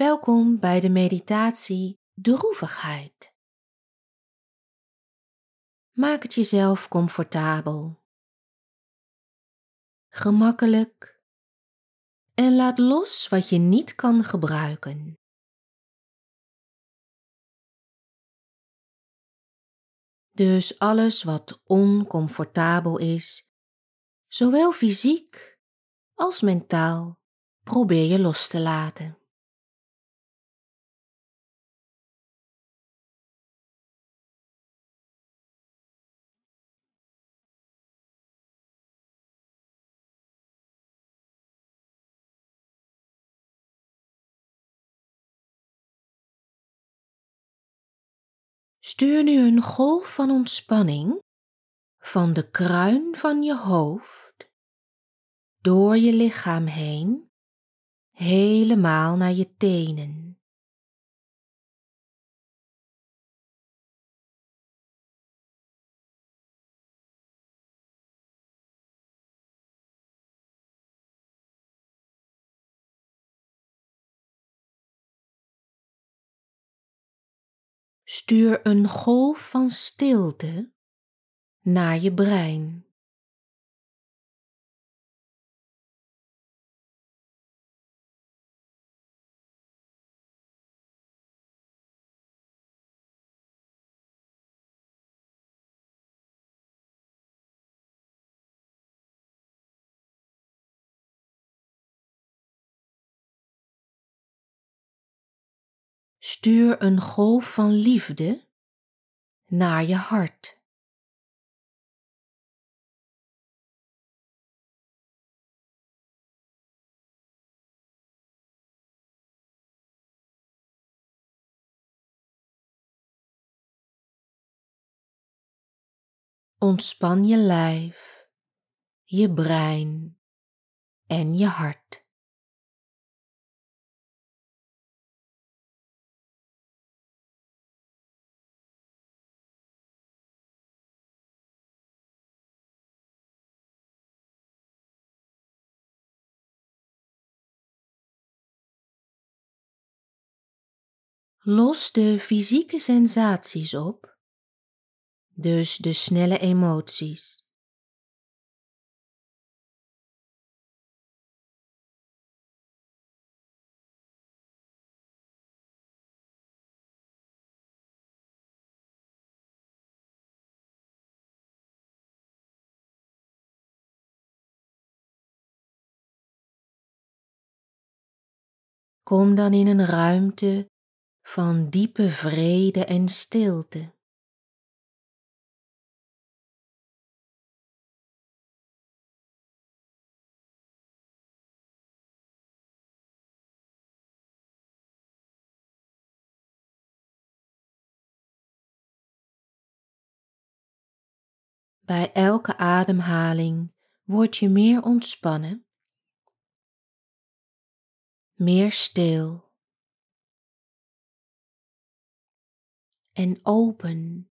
Welkom bij de meditatie Droevigheid. Maak het jezelf comfortabel, gemakkelijk en laat los wat je niet kan gebruiken. Dus alles wat oncomfortabel is, zowel fysiek als mentaal, probeer je los te laten. Stuur nu een golf van ontspanning van de kruin van je hoofd door je lichaam heen, helemaal naar je tenen. Stuur een golf van stilte naar je brein. Stuur een golf van liefde naar je hart. Ontspan je lijf, je brein en je hart. Los de fysieke sensaties op, dus de snelle emoties. Kom dan in een ruimte van diepe vrede en stilte. Bij elke ademhaling word je meer ontspannen, meer stil en open.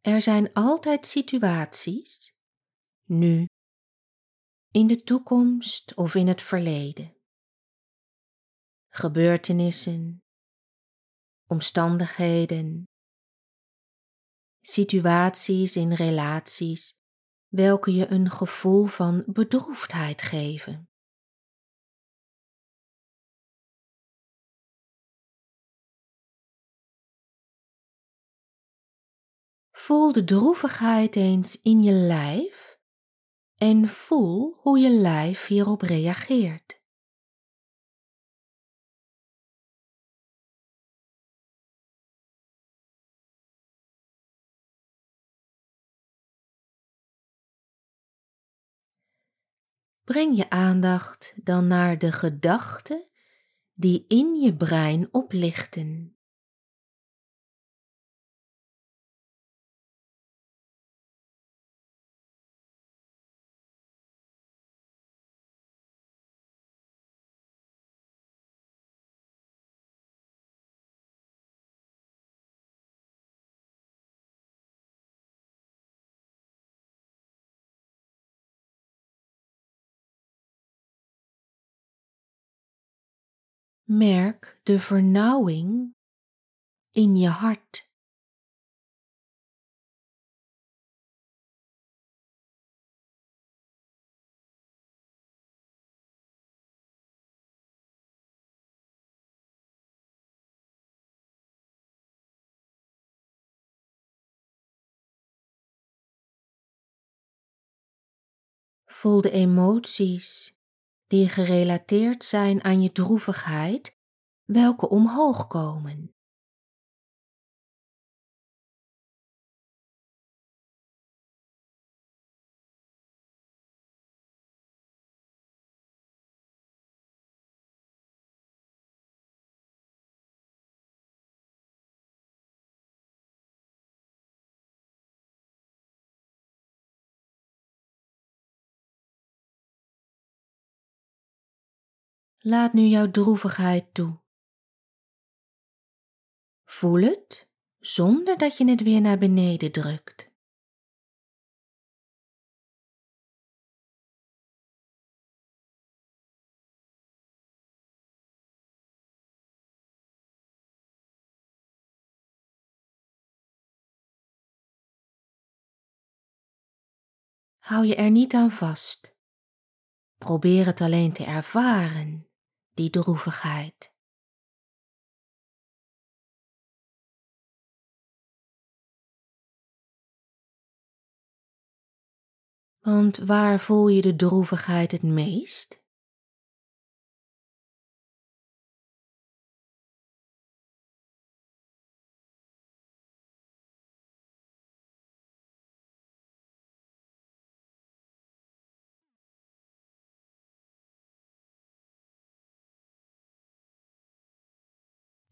Er zijn altijd situaties, nu, in de toekomst of in het verleden. Gebeurtenissen, omstandigheden, situaties in relaties welke je een gevoel van bedroefdheid geven. Voel de droevigheid eens in je lijf en voel hoe je lijf hierop reageert. Breng je aandacht dan naar de gedachten die in je brein oplichten. Merk de vernauwing in je hart. Voel de emoties die gerelateerd zijn aan je droevigheid, welke omhoog komen. Laat nu jouw droevigheid toe. Voel het zonder dat je het weer naar beneden drukt. Hou je er niet aan vast. Probeer het alleen te ervaren die droevigheid. Want waar voel je de droevigheid het meest?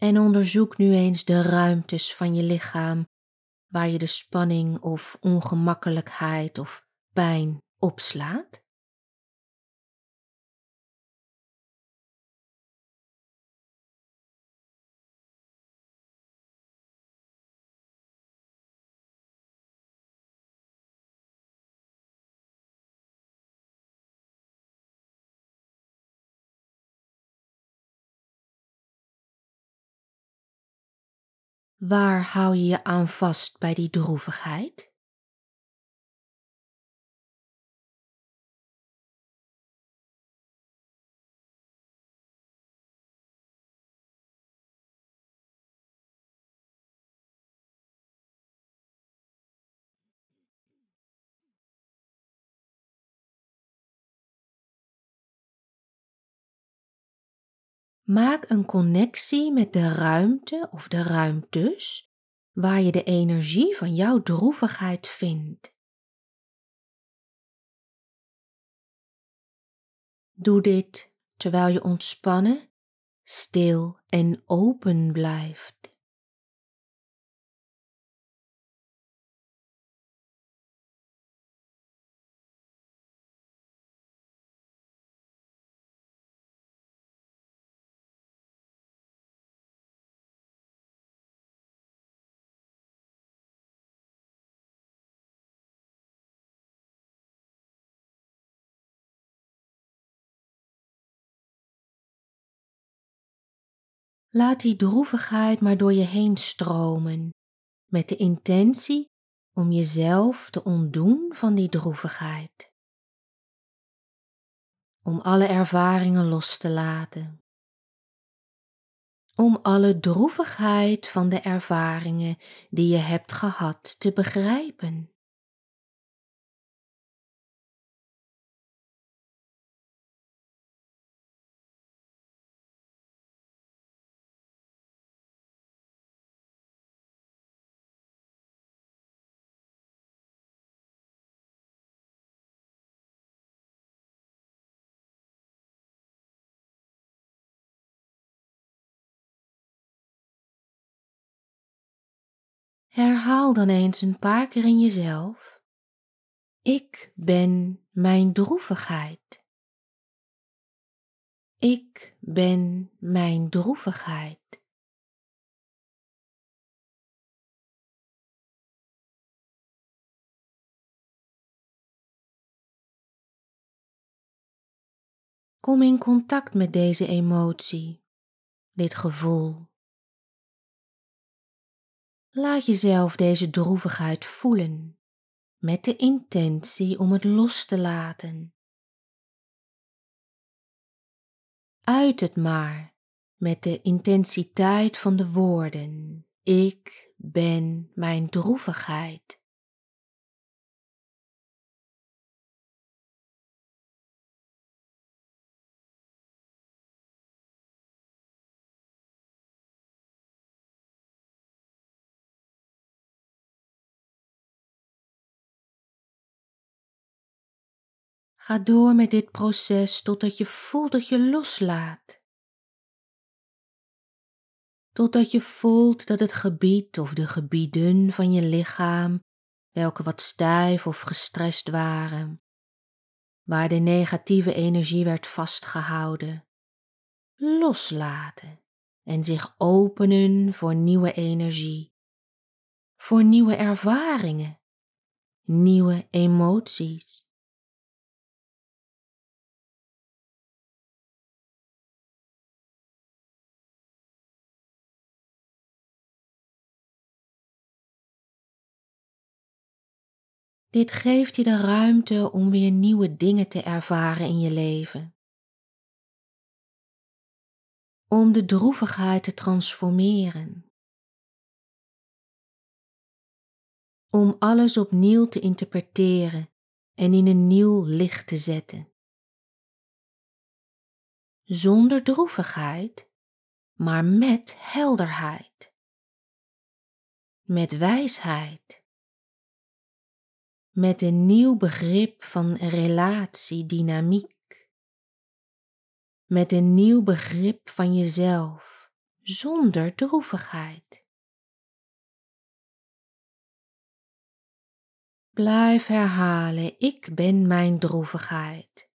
En onderzoek nu eens de ruimtes van je lichaam waar je de spanning of ongemakkelijkheid of pijn opslaat. Waar hou je je aan vast bij die droevigheid? Maak een connectie met de ruimte of de ruimtes waar je de energie van jouw droevigheid vindt. Doe dit terwijl je ontspannen, stil en open blijft. Laat die droevigheid maar door je heen stromen, met de intentie om jezelf te ontdoen van die droevigheid. Om alle ervaringen los te laten. Om alle droevigheid van de ervaringen die je hebt gehad te begrijpen. Herhaal dan eens een paar keer in jezelf. Ik ben mijn droevigheid. Ik ben mijn droevigheid. Kom in contact met deze emotie dit gevoel. Laat jezelf deze droevigheid voelen met de intentie om het los te laten. Uit het maar met de intensiteit van de woorden. Ik ben mijn droevigheid. Ga door met dit proces totdat je voelt dat je loslaat. Totdat je voelt dat het gebied of de gebieden van je lichaam, welke wat stijf of gestrest waren, waar de negatieve energie werd vastgehouden, loslaten en zich openen voor nieuwe energie, voor nieuwe ervaringen, nieuwe emoties. Dit geeft je de ruimte om weer nieuwe dingen te ervaren in je leven. Om de droevigheid te transformeren. Om alles opnieuw te interpreteren en in een nieuw licht te zetten. Zonder droevigheid, maar met helderheid. Met wijsheid met een nieuw begrip van relatiedynamiek, met een nieuw begrip van jezelf zonder droevigheid. Blijf herhalen, ik ben mijn droevigheid.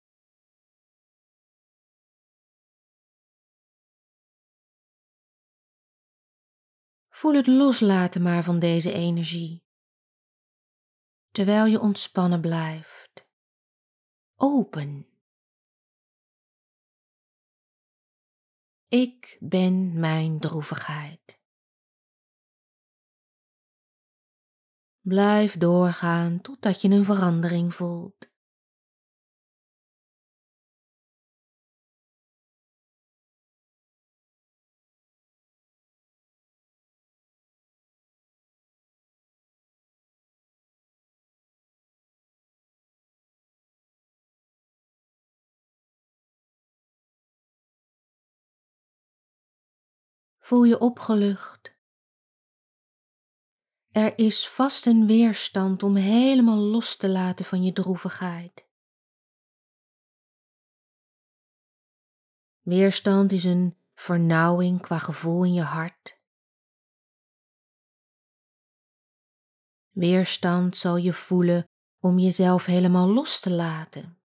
Voel het loslaten maar van deze energie terwijl je ontspannen blijft. Open. Ik ben mijn droevigheid. Blijf doorgaan totdat je een verandering voelt. Voel je opgelucht. Er is vast een weerstand om helemaal los te laten van je droevigheid. Weerstand is een vernauwing qua gevoel in je hart. Weerstand zal je voelen om jezelf helemaal los te laten.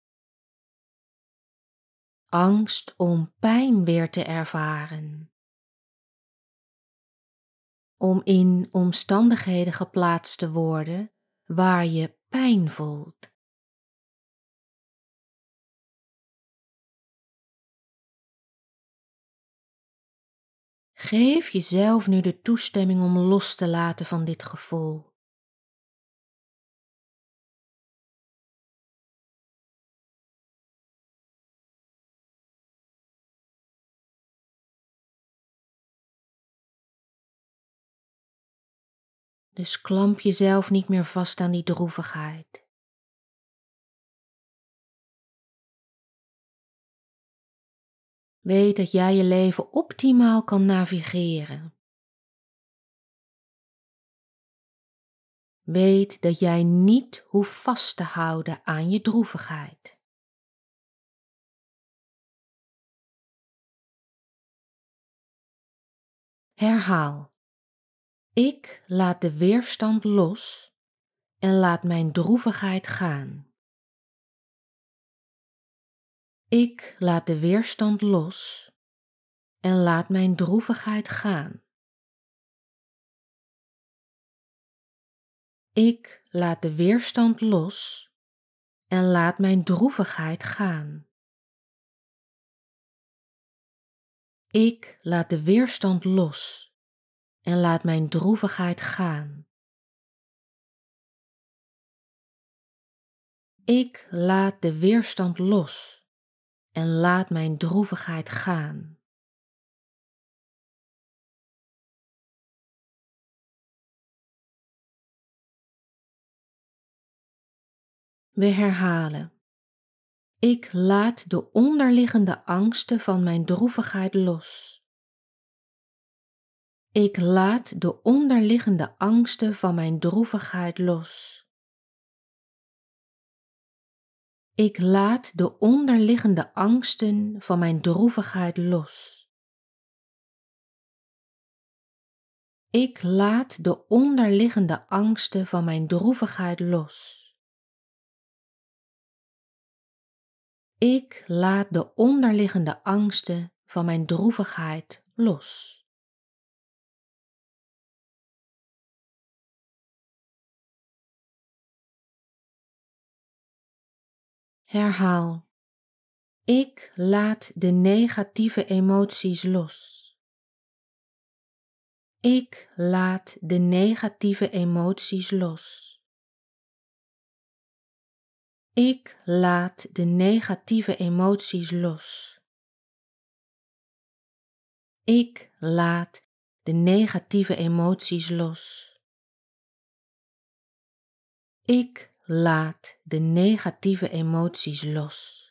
Angst om pijn weer te ervaren om in omstandigheden geplaatst te worden waar je pijn voelt. Geef jezelf nu de toestemming om los te laten van dit gevoel. Dus klamp jezelf niet meer vast aan die droevigheid. Weet dat jij je leven optimaal kan navigeren. Weet dat jij niet hoeft vast te houden aan je droevigheid. Herhaal. Ik laat de weerstand los en laat mijn droevigheid gaan. Ik laat de weerstand los en laat mijn droevigheid gaan. Ik laat de weerstand los en laat mijn droevigheid gaan. Ik laat de weerstand los en laat mijn droevigheid gaan. Ik laat de weerstand los en laat mijn droevigheid gaan. We herhalen. Ik laat de onderliggende angsten van mijn droevigheid los. Ik laat de onderliggende angsten van mijn droevigheid los. Ik laat de onderliggende angsten van mijn droevigheid los. Ik laat de onderliggende angsten van mijn droevigheid los. Ik laat de onderliggende angsten van mijn droevigheid los. Herhaal. Ik laat de negatieve emoties los. Ik laat de negatieve emoties los. Ik laat de negatieve emoties los. Ik laat de negatieve emoties los. Ik laat de negatieve emoties los.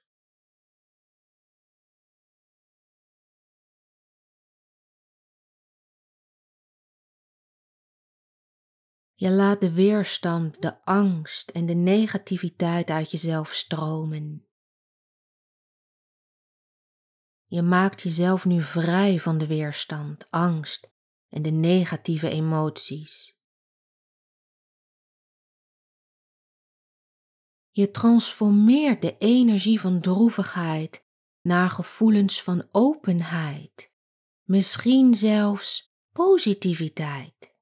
Je laat de weerstand, de angst en de negativiteit uit jezelf stromen. Je maakt jezelf nu vrij van de weerstand, angst en de negatieve emoties. Je transformeert de energie van droevigheid naar gevoelens van openheid, misschien zelfs positiviteit.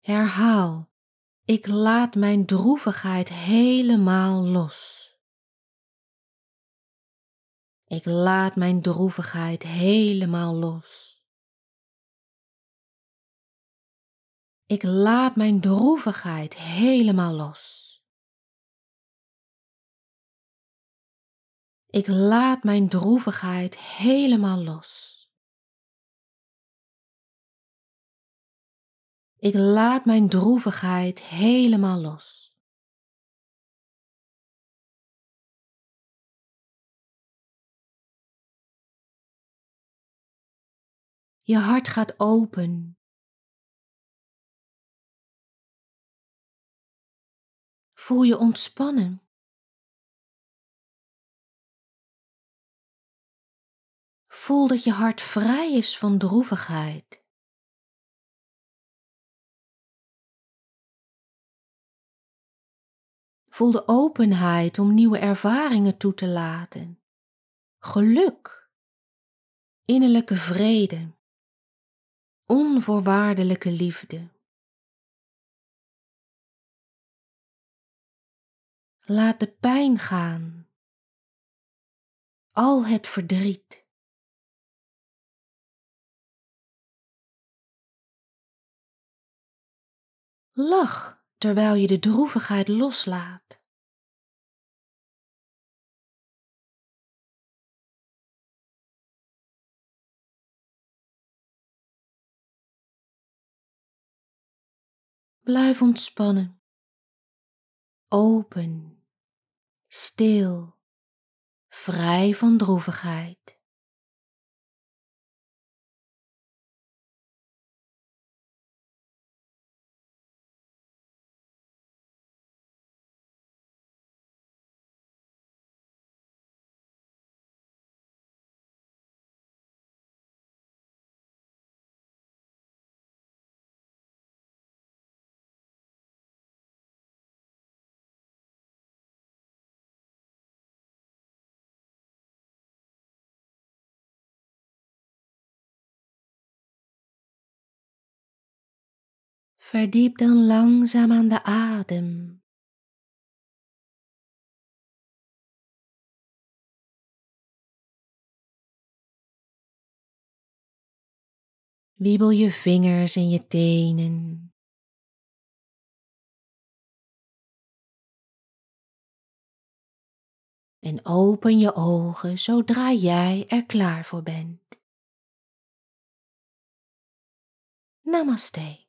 Herhaal, ik laat mijn droevigheid helemaal los. Ik laat mijn droevigheid helemaal los. Ik laat mijn droevigheid helemaal los. Ik laat mijn droevigheid helemaal los. Ik laat mijn droevigheid helemaal los. Je hart gaat open. Voel je ontspannen. Voel dat je hart vrij is van droevigheid. Voel de openheid om nieuwe ervaringen toe te laten. Geluk, innerlijke vrede, onvoorwaardelijke liefde. Laat de pijn gaan, al het verdriet. Lach terwijl je de droevigheid loslaat. Blijf ontspannen, open, stil, vrij van droevigheid. Verdiep dan langzaam aan de adem. Wiebel je vingers en je tenen. En open je ogen zodra jij er klaar voor bent. Namaste.